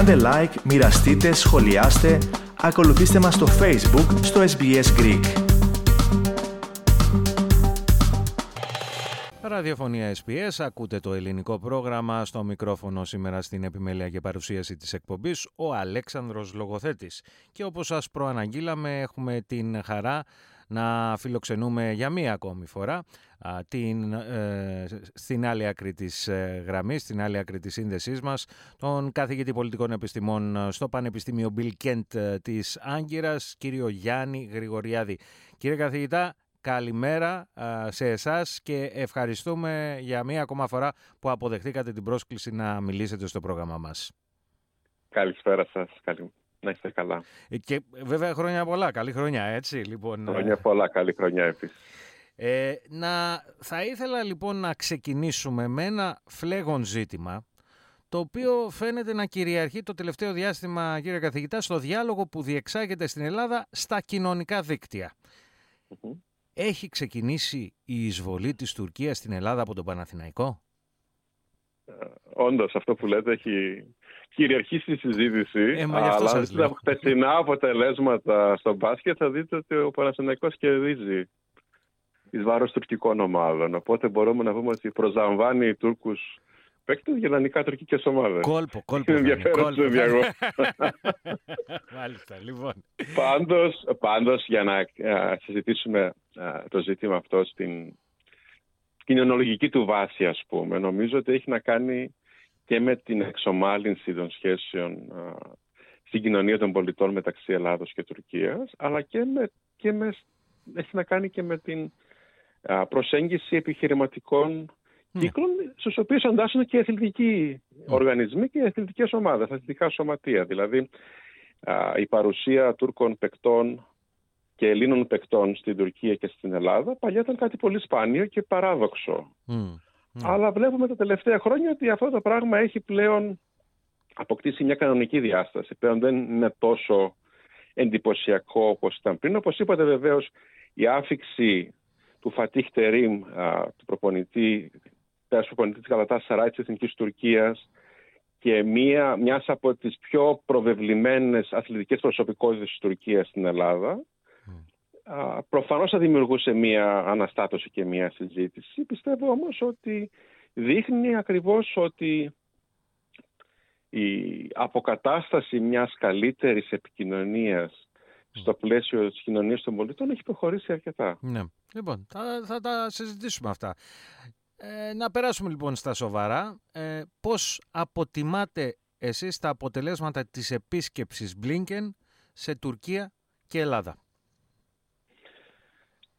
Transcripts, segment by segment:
Κάντε like, μοιραστείτε, σχολιάστε, ακολουθήστε μας στο Facebook, στο SBS Greek. Ραδιοφωνία SPS, ακούτε το ελληνικό πρόγραμμα στο μικρόφωνο σήμερα στην επιμέλεια και παρουσίαση της εκπομπής ο Αλέξανδρος Λογοθέτης. Και όπως σας προαναγγείλαμε έχουμε την χαρά να φιλοξενούμε για μία ακόμη φορά την, ε, στην άλλη άκρη της ε, γραμμής, στην άλλη άκρη της σύνδεσής μας, τον καθηγητή πολιτικών επιστημών στο Πανεπιστήμιο Bill Kent ε, της Άγκυρας, κύριο Γιάννη Γρηγοριάδη. Κύριε καθηγητά, καλημέρα σε εσάς και ευχαριστούμε για μία ακόμα φορά που αποδεχτήκατε την πρόσκληση να μιλήσετε στο πρόγραμμα μας. Καλησπέρα σας. Καλή... Να είστε καλά. Ε, και βέβαια χρόνια πολλά. Καλή χρονιά, έτσι. Λοιπόν, ε. χρόνια πολλά. Καλή χρονιά επίσης. Ε, να, θα ήθελα λοιπόν να ξεκινήσουμε με ένα φλέγον ζήτημα το οποίο φαίνεται να κυριαρχεί το τελευταίο διάστημα, κύριε καθηγητά, στο διάλογο που διεξάγεται στην Ελλάδα στα κοινωνικά Έχει ξεκινήσει η εισβολή της Τουρκίας στην Ελλάδα από τον Παναθηναϊκό; Ε, όντως, αυτό που λέτε έχει κυριαρχήσει η συζήτηση. Ε, αλλά αν δείτε τα χτεσινά αποτελέσματα στο μπάσκετ θα δείτε ότι ο Παναθηναϊκός κερδίζει εις βάρος τουρκικών ομάδων. Οπότε μπορούμε να πούμε ότι προσλαμβάνει οι Τούρκους παίκτες για δανεικά τουρκικές ομάδες. Κόλπο, κόλπο. Είναι ενδιαφέρον στο διαγώ. Μάλιστα, λοιπόν. Πάντως, πάντως για να συζητήσουμε το ζήτημα αυτό στην κοινωνιολογική του βάση, ας πούμε, νομίζω ότι έχει να κάνει και με την εξομάλυνση των σχέσεων στην κοινωνία των πολιτών μεταξύ Ελλάδος και Τουρκίας, αλλά και, με, και με, έχει να κάνει και με την προσέγγιση επιχειρηματικών ναι. κύκλων, στους οποίους αντάσσουν και αθλητικοί ναι. οργανισμοί και αθλητικές ομάδες, αθλητικά σωματεία. Δηλαδή, η παρουσία Τούρκων παικτών και Ελλήνων παικτών στην Τουρκία και στην Ελλάδα παλιά ήταν κάτι πολύ σπάνιο και παράδοξο. Ναι. Αλλά βλέπουμε τα τελευταία χρόνια ότι αυτό το πράγμα έχει πλέον αποκτήσει μια κανονική διάσταση. Πλέον δεν είναι τόσο εντυπωσιακό όπως ήταν πριν. Όπως είπατε βεβαίως η άφηξη του Φατίχ Τερίμ, του προπονητή, του προπονητής της Καλατάς Σαράι της Εθνικής Τουρκίας και μια, μιας από τις πιο προβεβλημένες αθλητικές προσωπικότητες της Τουρκίας στην Ελλάδα, προφανώς θα δημιουργούσε μια αναστάτωση και μια συζήτηση. Πιστεύω όμως ότι δείχνει ακριβώς ότι η αποκατάσταση μιας καλύτερης επικοινωνίας στο πλαίσιο της κοινωνίας των πολιτών έχει προχωρήσει αρκετά. Ναι. Λοιπόν, θα, θα τα συζητήσουμε αυτά. Ε, να περάσουμε λοιπόν στα σοβαρά. Ε, πώς αποτιμάτε εσείς τα αποτελέσματα της επίσκεψης Μπλίνκεν σε Τουρκία και Ελλάδα;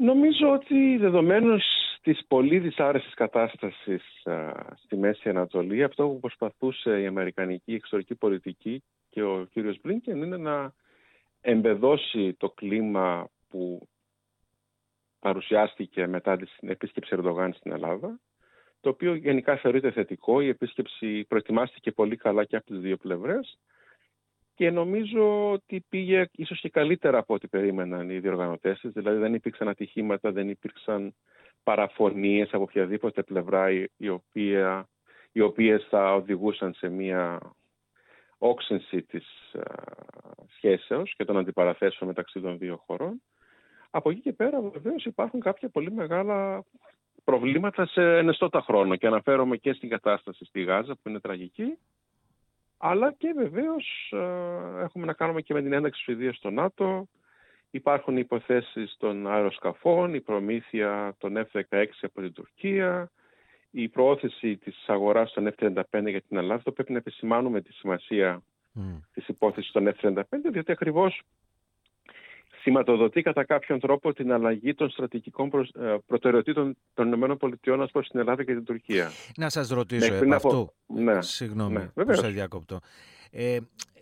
Νομίζω ότι δεδομένως της πολύ δυσάρεσης κατάστασης στη Μέση Ανατολή, αυτό που προσπαθούσε η Αμερικανική εξωτερική πολιτική και ο κύριος Μπλίνκεν είναι να εμπεδώσει το κλίμα που παρουσιάστηκε μετά την επίσκεψη Ερντογάν στην Ελλάδα, το οποίο γενικά θεωρείται θετικό. Η επίσκεψη προετοιμάστηκε πολύ καλά και από τις δύο πλευρές και νομίζω ότι πήγε ίσως και καλύτερα από ό,τι περίμεναν οι διοργανωτές της. Δηλαδή δεν υπήρξαν ατυχήματα, δεν υπήρξαν παραφωνίες από οποιαδήποτε πλευρά οι, οποία, οι οποίες θα οδηγούσαν σε μια όξυνση της α, σχέσεως και των αντιπαραθέσεων μεταξύ των δύο χωρών. Από εκεί και πέρα βεβαίως υπάρχουν κάποια πολύ μεγάλα προβλήματα σε ενεστώτα χρόνο και αναφέρομαι και στην κατάσταση στη Γάζα που είναι τραγική αλλά και βεβαίως ε, έχουμε να κάνουμε και με την ένταξη της Σουηδίας στο ΝΑΤΟ. Υπάρχουν υποθέσεις των αεροσκαφών, η προμήθεια των F-16 από την Τουρκία, η προώθηση της αγοράς των F-35 για την Ελλάδα. Το πρέπει να επισημάνουμε τη σημασία mm. της υπόθεσης των F-35, διότι ακριβώς σηματοδοτεί κατά κάποιον τρόπο την αλλαγή των στρατηγικών ε, προτεραιοτήτων των ΗΠΑ προς την Ελλάδα και την Τουρκία. Να σας ρωτήσω επ' αυτού. Ναι, Συγγνώμη ναι, που σε διακόπτω. Ε,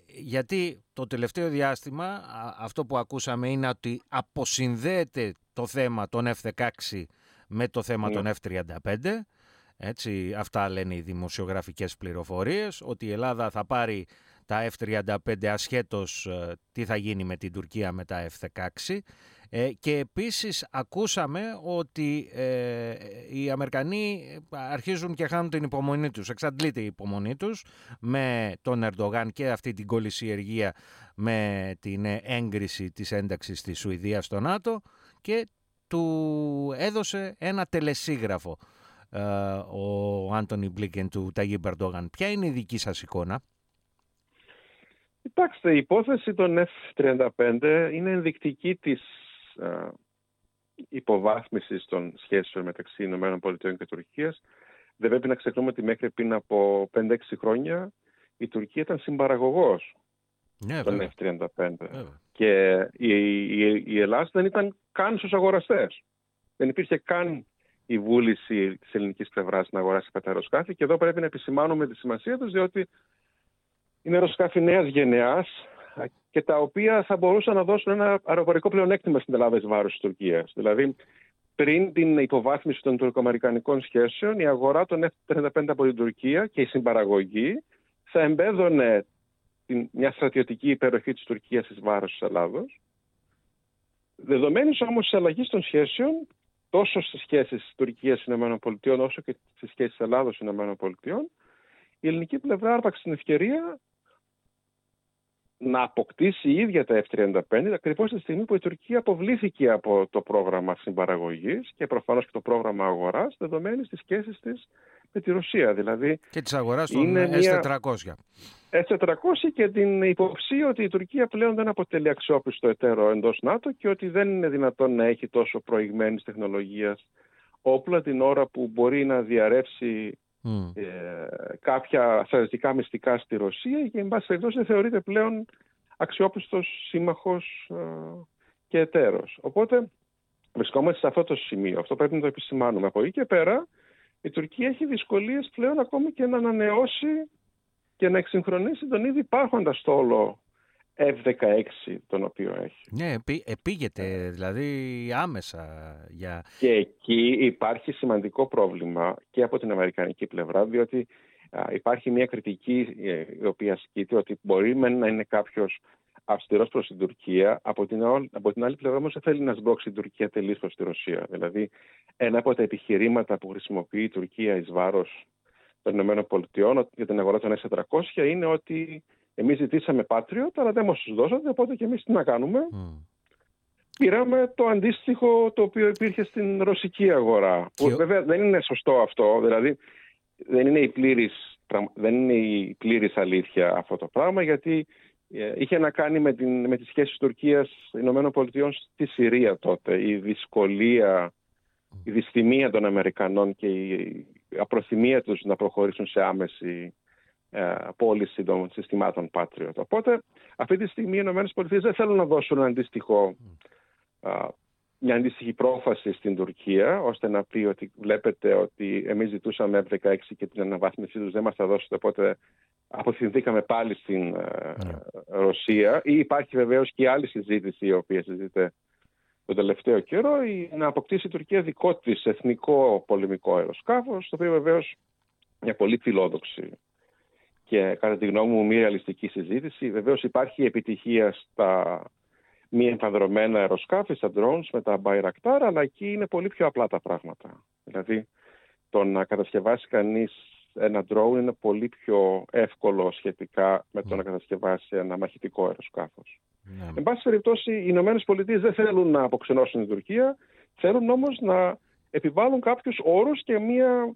γιατί το τελευταίο διάστημα αυτό που ακούσαμε είναι ότι αποσυνδέεται το θέμα των F-16 με το θέμα ναι. των F-35. Έτσι, αυτά λένε οι δημοσιογραφικές πληροφορίες, ότι η Ελλάδα θα πάρει τα F-35 ασχέτως ε, τι θα γίνει με την Τουρκία με τα F-16. Ε, και επίσης ακούσαμε ότι ε, οι Αμερικανοί αρχίζουν και χάνουν την υπομονή τους, εξαντλείται η υπομονή τους με τον Ερντογάν και αυτή την κολλησιεργία με την έγκριση της ένταξης της Σουηδίας στο ΝΑΤΟ και του έδωσε ένα τελεσίγραφο ε, ο Άντωνι Μπλίκεν του Ταγί Ερντογάν. Ποια είναι η δική σας εικόνα; Κοιτάξτε, η υπόθεση των F-35 είναι ενδεικτική της α, υποβάθμισης των σχέσεων μεταξύ ΗΠΑ και Τουρκίας. Δεν πρέπει να ξεχνούμε ότι μέχρι πριν από 5-6 χρόνια η Τουρκία ήταν συμπαραγωγός ναι, των F-35. Και η, η, η Ελλάδα δεν ήταν καν στους αγοραστές. Δεν υπήρχε καν η βούληση της ελληνικής πλευράς να αγοράσει αεροσκάφη και εδώ πρέπει να επισημάνουμε τη σημασία τους διότι είναι αεροσκάφη νέας γενεάς και τα οποία θα μπορούσαν να δώσουν ένα αεροπορικό πλεονέκτημα στην Ελλάδα εις βάρος της Τουρκίας. Δηλαδή, πριν την υποβάθμιση των τουρκοαμερικανικών σχέσεων, η αγορά των F-35 από την Τουρκία και η συμπαραγωγή θα εμπέδωνε την, μια στρατιωτική υπεροχή της Τουρκίας εις βάρος της Ελλάδος. Δεδομένης όμως της αλλαγής των σχέσεων, τόσο στις σχέσεις Τουρκία-ΗΠΑ όσο και στις σχέσεις Ελλάδο-ΗΠΑ, η ελληνική πλευρά άρπαξε την ευκαιρία να αποκτήσει η ίδια τα F-35 ακριβώς τη στιγμή που η Τουρκία αποβλήθηκε από το πρόγραμμα συμπαραγωγής και προφανώς και το πρόγραμμα αγοράς, δεδομένης της σχέσης της με τη Ρωσία. Δηλαδή, και της αγοράς των S-400. S-400 και την υποψία ότι η Τουρκία πλέον δεν αποτελεί αξιόπιστο εταίρο εντός ΝΑΤΟ και ότι δεν είναι δυνατόν να έχει τόσο προηγμένης τεχνολογίας όπλα την ώρα που μπορεί να διαρρεύσει ε, κάποια στρατιωτικά μυστικά στη Ρωσία και εν πάση περιπτώσει δεν θεωρείται πλέον αξιόπιστος σύμμαχος ε, και εταίρος. Οπότε βρισκόμαστε σε αυτό το σημείο. Αυτό πρέπει να το επισημάνουμε. Από εκεί και πέρα η Τουρκία έχει δυσκολίες πλέον ακόμη και να ανανεώσει και να εξυγχρονίσει τον ήδη υπάρχοντα στόλο F-16 τον οποίο έχει. Ναι, επήγεται δηλαδή άμεσα για... Και εκεί υπάρχει σημαντικό πρόβλημα και από την Αμερικανική πλευρά διότι υπάρχει μια κριτική ε, η οποία ασκείται ότι μπορεί να είναι κάποιος αυστηρός προς την Τουρκία, από την, από την άλλη πλευρά όμως δεν θέλει να σμπρώξει την Τουρκία τελείως προς τη Ρωσία. Δηλαδή, ένα από τα επιχειρήματα που χρησιμοποιεί η Τουρκία εις βάρος των ΗΠΑ για την αγορά των S400 είναι ότι Εμείς ζητήσαμε Patriot, αλλά δεν μα του δώσατε, οπότε και εμείς τι να κάνουμε. Mm. Πήραμε το αντίστοιχο το οποίο υπήρχε στην ρωσική αγορά. Που βέβαια δεν είναι σωστό αυτό, δηλαδή δεν είναι η πλήρης, δεν είναι η πλήρης αλήθεια αυτό το πράγμα, γιατί ε, είχε να κάνει με, την, με τις σχέσεις Τουρκίας Ηνωμένων Πολιτειών στη Συρία τότε. Η δυσκολία, η δυστημία των Αμερικανών και η απροθυμία τους να προχωρήσουν σε άμεση ε, πώληση των συστημάτων Patriot. Οπότε αυτή τη στιγμή οι ΗΠΑ δεν θέλουν να δώσουν ένα αντίστοιχο, μια αντίστοιχη πρόφαση στην Τουρκία ώστε να πει ότι βλέπετε ότι εμείς ζητούσαμε F-16 και την αναβάθμιση τους δεν μας τα δώσετε οπότε αποθυνθήκαμε πάλι στην ε, ναι. Ρωσία ή υπάρχει βεβαίως και άλλη συζήτηση η οποία συζητείται τον τελευταίο καιρό η, να αποκτήσει η Τουρκία δικό της εθνικό πολεμικό αεροσκάφος το οποίο βεβαίως μια πολύ φιλόδοξη και κατά τη γνώμη μου μια ρεαλιστική συζήτηση. Βεβαίως υπάρχει επιτυχία στα μη εμφανδρομένα αεροσκάφη, στα drones με τα Bayraktar, αλλά εκεί είναι πολύ πιο απλά τα πράγματα. Δηλαδή το να κατασκευάσει κανείς ένα drone είναι πολύ πιο εύκολο σχετικά με το να κατασκευάσει ένα μαχητικό αεροσκάφος. Ναι. Εν πάση περιπτώσει, οι Ηνωμένες Πολιτείες δεν θέλουν να αποξενώσουν την Τουρκία, θέλουν όμως να επιβάλλουν κάποιους όρους και μια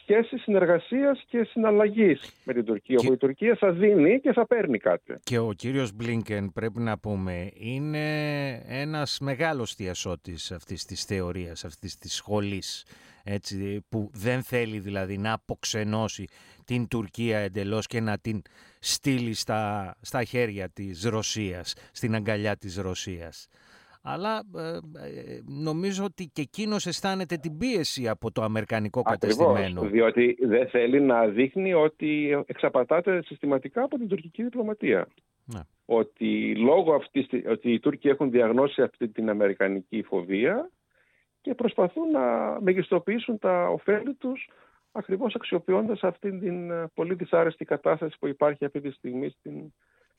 σχέση συνεργασίας και συναλλαγής με την Τουρκία, όπου η Τουρκία θα δίνει και θα παίρνει κάτι. Και ο κύριος Μπλίνκεν, πρέπει να πούμε, είναι ένας μεγάλος διασώτης αυτής της θεωρίας, αυτής της σχολής, έτσι, που δεν θέλει δηλαδή να αποξενώσει την Τουρκία εντελώς και να την στείλει στα, στα χέρια της Ρωσίας, στην αγκαλιά της Ρωσίας αλλά ε, ε, νομίζω ότι και εκείνος αισθάνεται την πίεση από το αμερικανικό Ακριβώς, κατεστημένο. διότι δεν θέλει να δείχνει ότι εξαπατάται συστηματικά από την τουρκική διπλωματία. Ναι. Ότι λόγω αυτής, ότι οι Τούρκοι έχουν διαγνώσει αυτή την αμερικανική φοβία και προσπαθούν να μεγιστοποιήσουν τα ωφέλη τους ακριβώς αξιοποιώντας αυτή την ε, πολύ δυσάρεστη κατάσταση που υπάρχει αυτή τη στιγμή στην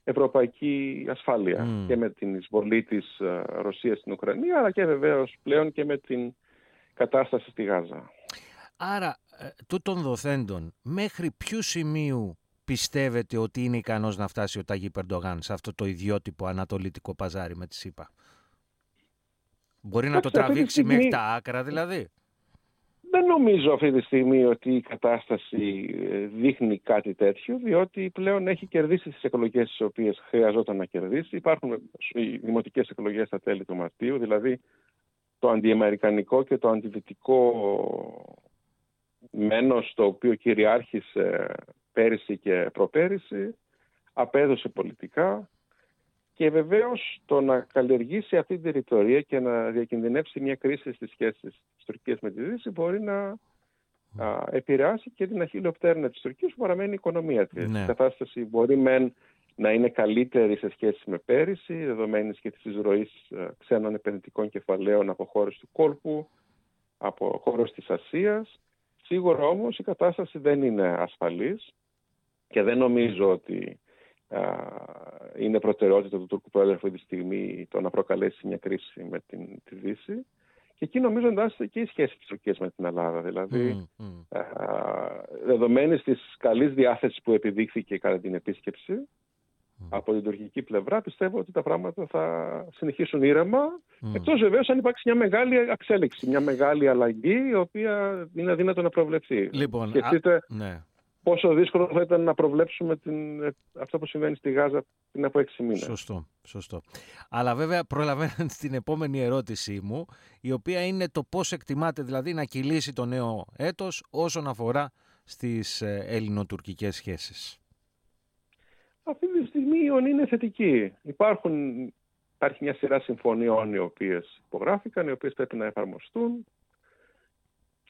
ευρωπαϊκή ασφάλεια και με την εισβολή της ε, Ρωσίας στην Ουκρανία αλλά και βεβαίως πλέον και με την κατάσταση στη Γάζα. Άρα, ε, τούτων δοθέντων, μέχρι ποιου σημείου πιστεύετε ότι είναι ικανός να φτάσει ο Ταγί Περντογάν σε αυτό το ιδιότυπο ανατολίτικο παζάρι με τη ΣΥΠΑ; Μπορεί να το τραβήξει μέχρι τα άκρα δηλαδή. Δεν νομίζω αυτή τη στιγμή ότι η κατάσταση ε, δείχνει κάτι τέτοιο, διότι πλέον έχει κερδίσει τις εκλογές τις οποίες χρειαζόταν να κερδίσει. Υπάρχουν οι δημοτικές εκλογές στα τέλη του Μαρτίου, δηλαδή το αντιαμερικανικό και το αντιδυτικό μένος το οποίο κυριάρχησε πέρυσι και προπέρυσι, απέδωσε πολιτικά και βεβαίως το να καλλιεργήσει αυτή την ρητορία και να διακινδυνεύσει μια κρίση στις σχέσεις της Τουρκίας με τη Δύση μπορεί να α, επηρεάσει και την αχύλιο-πτέρνα της Τουρκίας που παραμένει η οικονομία της. Ναι. Η κατάσταση μπορεί μεν να είναι καλύτερη σε σχέση με πέρυσι, δεδομένης και της εισρωής ξένων επενδυτικών κεφαλαίων από χώρες του κόλπου, από χώρες της Ασίας. Σίγουρα όμως η κατάσταση δεν είναι ασφαλής και δεν νομίζω ότι είναι προτεραιότητα του Τούρκου Πρόεδρου αυτή τη στιγμή το να προκαλέσει μια κρίση με την, τη Δύση. Και εκεί νομίζω εντάσσεται και η σχέση της Τουρκίας με την Ελλάδα. Δηλαδή, mm, mm. δεδομένης της καλής διάθεσης που επιδείχθηκε κατά την επίσκεψη, από την τουρκική πλευρά πιστεύω ότι τα πράγματα θα συνεχίσουν ήρεμα mm. εκτός βεβαίως αν υπάρξει μια μεγάλη αξέλιξη, μια μεγάλη αλλαγή η οποία είναι αδύνατο να προβλεφθεί. Λοιπόν, ναι πόσο δύσκολο θα ήταν να προβλέψουμε την, αυτό που συμβαίνει στη Γάζα πριν από έξι μήνες. Σωστό, σωστό. Αλλά βέβαια προλαβαίνω την επόμενη ερώτησή μου, η οποία είναι το πώς εκτιμάτε δηλαδή να κυλήσει το νέο έτος όσον αφορά στις ε, ελληνοτουρκικές σχέσεις; Αυτή τη στιγμή η είναι θετική. Υπάρχουν, υπάρχει μια σειρά συμφωνιών οι οποίες υπογράφηκαν, οι οποίες πρέπει να εφαρμοστούν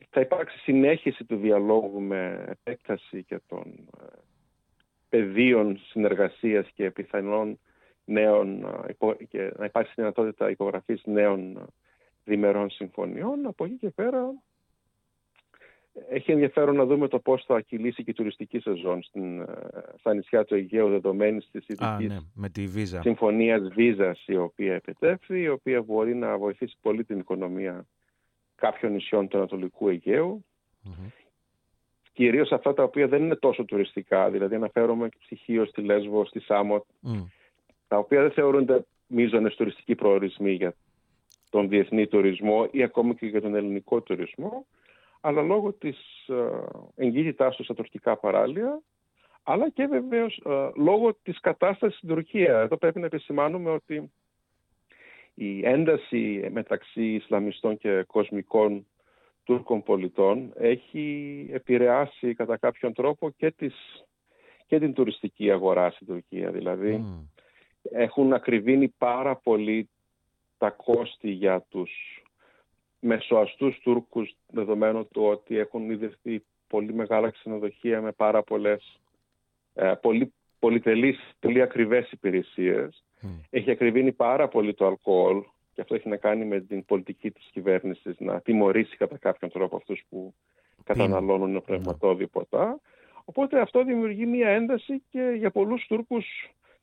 θα υπάρξει συνέχιση του διαλόγου με επέκταση και των ε, πεδίων συνεργασίας και πιθανών νέων ε, και να υπάρξει δυνατότητα υπογραφής νέων ε, διμερών συμφωνιών. Από εκεί και πέρα έχει ενδιαφέρον να δούμε το πώς θα κυλήσει και η τουριστική σεζόν στην, στα νησιά του Αιγαίου δεδομένης της ειδικής ναι, με τη βίζα. συμφωνίας βίζας η οποία επιτεύχθη, η οποία μπορεί να βοηθήσει πολύ την οικονομία κάποιων νησιών του Ανατολικού Αιγαίου. Mm-hmm. Κυρίως αυτά τα οποία δεν είναι τόσο τουριστικά, δηλαδή αναφέρομαι ψυχίω στη Λέσβο, στη Σάμοτ, τα οποία δεν θεωρούνται μείζονες τουριστικοί προορισμοί για τον διεθνή τουρισμό ή ακόμη και για τον ελληνικό τουρισμό, αλλά λόγω της ε, εγκύτητάς τους στα τουρκικά παράλια, αλλά και βεβαίως ε, λόγω της κατάστασης στην Τουρκία. Εδώ πρέπει να επισημάνουμε ότι η ένταση μεταξύ Ισλαμιστών και κοσμικών Τούρκων πολιτών έχει επηρεάσει κατά κάποιον τρόπο και, τις, και την τουριστική αγορά στην Τουρκία. Δηλαδή έχουν ακριβήνει πάρα πολύ τα κόστη για τους μεσοαστούς Τούρκους δεδομένου του ότι έχουν ιδρυθεί πολύ μεγάλα ξενοδοχεία με πάρα πολλές ε, πολύ, πολυτελείς, πολύ ακριβές υπηρεσίες έχει ακριβήνει πάρα πολύ το αλκοόλ και αυτό έχει να κάνει με την πολιτική της κυβέρνησης να τιμωρήσει κατά κάποιον τρόπο αυτούς που καταναλώνουν πνευματόδιο ποτά. Οπότε αυτό δημιουργεί μια ένταση και για πολλούς Τούρκους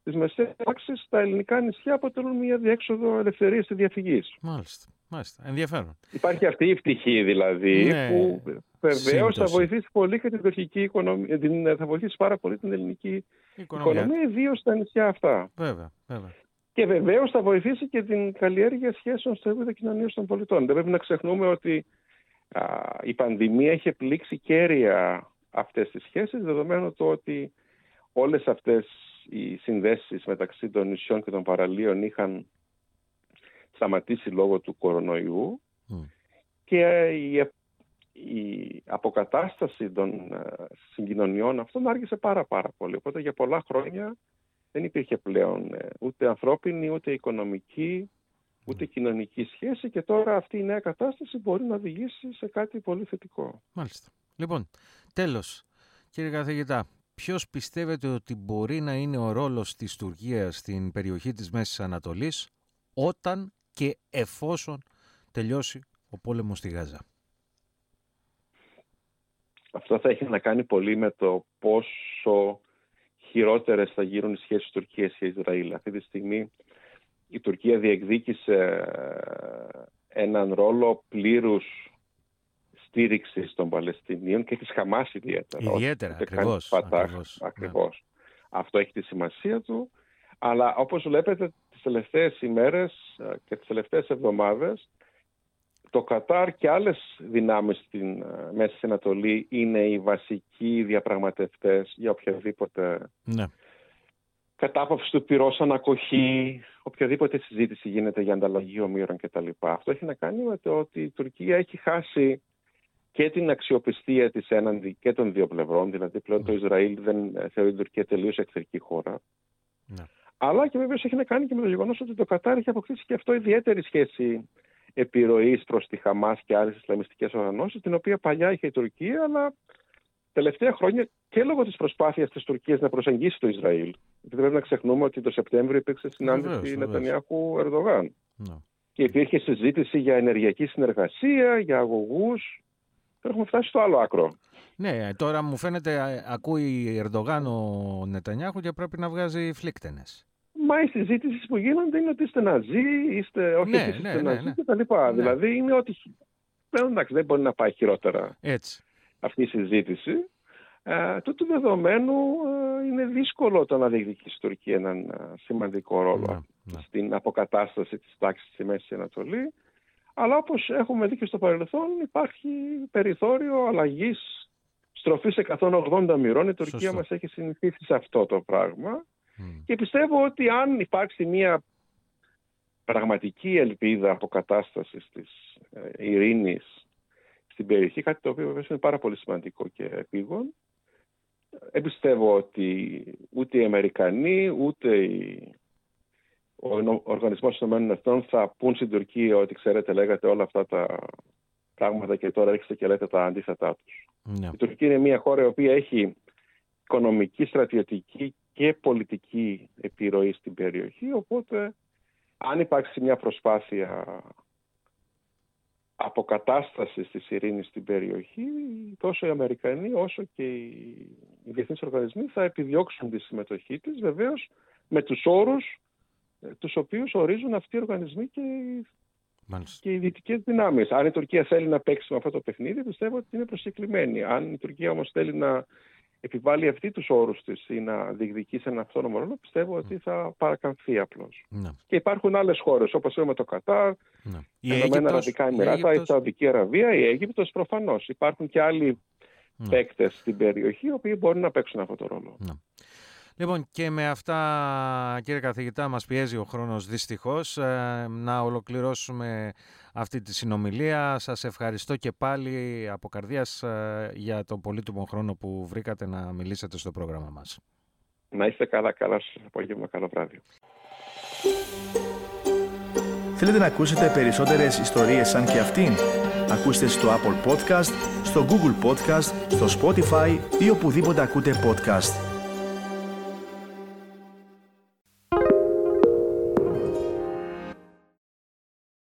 της μεσαίας τάξη τα ελληνικά νησιά αποτελούν μια διέξοδο ελευθερίας και διαφυγής. Μάλιστα. Μάλιστα. Ενδιαφέρον. Υπάρχει αυτή η πτυχή δηλαδή ναι. που βεβαίως θα βοηθήσει πολύ και την τουρκική οικονομία, θα βοηθήσει πάρα πολύ την ελληνική οικονομία, οικονομία ιδίως στα νησιά αυτά. Βέβαια, βέβαια. Και βεβαίως θα βοηθήσει και την καλλιέργεια σχέσεων στο επίπεδο κοινωνίας των πολιτών. Δεν πρέπει να ξεχνούμε ότι α, η πανδημία έχει πλήξει κέρια αυτές τις σχέσεις, δεδομένου το ότι όλες αυτές οι συνδέσεις μεταξύ των νησιών και των παραλίων είχαν σταματήσει λόγω του κορονοϊού και η, η αποκατάσταση των ε, συγκοινωνιών αυτών άργησε πάρα πάρα πολύ. Οπότε για πολλά χρόνια δεν υπήρχε πλέον ε, ούτε ανθρώπινη, ούτε οικονομική, ούτε κοινωνική σχέση και τώρα αυτή η νέα κατάσταση μπορεί να οδηγήσει σε κάτι πολύ θετικό. Μάλιστα. Λοιπόν, τέλος, κύριε καθηγητά, ποιος πιστεύετε ότι μπορεί να είναι ο ρόλος της Τουρκίας στην περιοχή της Μέσης Ανατολής όταν και εφόσον τελειώσει ο πόλεμος στη Γάζα. Αυτό θα έχει να κάνει πολύ με το πόσο χειρότερες θα γίνουν οι σχέσεις Τουρκίας και Ισραήλ. Αυτή τη στιγμή η Τουρκία διεκδίκησε έναν ρόλο πλήρους στήριξης των Παλαιστινίων και της Χαμάς ιδιαίτερα. Ιδιαίτερα, ακριβώς. ακριβώς, ακριβώς. Αυτό έχει τη σημασία του. Αλλά όπως βλέπετε τις τελευταίες ημέρες ε, και τις τελευταίες εβδομάδες το Κατάρ και άλλες δυνάμεις στην ε, Μέση Ανατολή είναι οι βασικοί διαπραγματευτές για οποιαδήποτε ναι. κατάπαυση του πυρός ανακοχή, οποιαδήποτε συζήτηση γίνεται για ανταλλαγή ομήρων κτλ. Αυτό έχει να κάνει με το ότι η Τουρκία έχει χάσει και την αξιοπιστία της έναντι και των δύο πλευρών, δηλαδή πλέον το ναι. Ισραήλ δεν ε, θεωρεί την Τουρκία τελείως εχθρική χώρα. Ναι. Αλλά και βέβαια έχει να κάνει και με το γεγονός ότι το Κατάρ έχει αποκτήσει και αυτό ιδιαίτερη σχέση επιρροής προς τη Χαμάς και άλλες Ισλαμιστικές οργανώσεις, την οποία παλιά είχε η Τουρκία, αλλά τελευταία χρόνια και λόγω της προσπάθειας της Τουρκίας να προσεγγίσει το Ισραήλ. Γιατί πρέπει να ξεχνούμε ότι το Σεπτέμβριο υπήρξε συνάντηση Νετανιάχου Ερδογάν. Ναι. Και υπήρχε συζήτηση για ενεργειακή συνεργασία, για αγωγούς. Έχουμε φτάσει στο άλλο άκρο. Ναι, τώρα μου φαίνεται ακούει Ερντογάν ο Νετανιάχου και πρέπει να βγάζει φλίκτενες. Μα οι συζήτηση που γίνονται είναι ότι είστε ναζί, είστε όχι ναι, είστε ναι, ναζί ναι, κτλ. Ναι. Δηλαδή είναι ότι εντάξει, δεν μπορεί να πάει χειρότερα Έτσι. αυτή η συζήτηση. Ε, τούτου δεδομένου ε, είναι δύσκολο το να διεκδικήσει η Τουρκία έναν ε, σημαντικό ρόλο ναι, στην αποκατάσταση της τάξης στη Μέση Ανατολή. Αλλά όπως έχουμε δει και στο παρελθόν υπάρχει περιθώριο αλλαγής στροφής 180 μοιρών. Η Τουρκία Σωστό. μας έχει συνηθίσει σε αυτό το πράγμα. Και πιστεύω ότι αν υπάρξει μια πραγματική ελπίδα αποκατάστασης της ε, ειρήνης στην περιοχή, κάτι το οποίο βέβαια είναι πάρα πολύ σημαντικό και επίγον, εμπιστεύω ότι ούτε οι Αμερικανοί ούτε οι... ο Οργανισμός των Εθνών θα πούν στην Τουρκία ότι ξέρετε λέγατε όλα αυτά τα πράγματα και τώρα έρχεστε και λέτε τα αντίθετά τους. Ναι. Η Τουρκία είναι μια χώρα η οποία έχει οικονομική, στρατιωτική και πολιτική επιρροή στην περιοχή, οπότε αν υπάρξει μια προσπάθεια αποκατάστασης της ειρήνης στην περιοχή, τόσο οι Αμερικανοί όσο και οι διεθνείς οργανισμοί θα επιδιώξουν τη συμμετοχή της, βεβαίως με τους όρους ε, τους οποίους ορίζουν αυτοί οι οργανισμοί και και οι δυτικέ δυνάμεις. Αν η Τουρκία θέλει να παίξει με αυτό το παιχνίδι, πιστεύω ότι είναι προσεκλημένη. Αν η Τουρκία όμως θέλει να επιβάλλει αυτή τους όρους της ή να διεκδικήσει ένα αυτόνομο ρόλο, πιστεύω ότι θα παρακαμφθεί απλώς. Ναι. Και υπάρχουν άλλες χώρες, όπως είπαμε το Κατάρ, ναι. η Ενωμένα Αραβικά Εμμυράτα, η, η Σαουδική Αραβία, η Αίγυπτος προφανώς. Υπάρχουν και άλλοι ναι. παίκτες στην περιοχή, οι οποίοι μπορούν να παίξουν αυτό το ρόλο. Ναι. Λοιπόν και με αυτά κύριε καθηγητά μας πιέζει ο χρόνος δυστυχώς ε, να ολοκληρώσουμε αυτή τη συνομιλία. Σας ευχαριστώ και πάλι από καρδίας ε, για τον πολύτιμο χρόνο που βρήκατε να μιλήσετε στο πρόγραμμα μας. Να είστε καλά, καλά σας απόγευμα, καλό βράδυ. Θέλετε να ακούσετε περισσότερες ιστορίες σαν και αυτήν; Ακούστε στο Apple Podcast, στο Google Podcast, στο Spotify ή οπουδήποτε ακούτε podcast.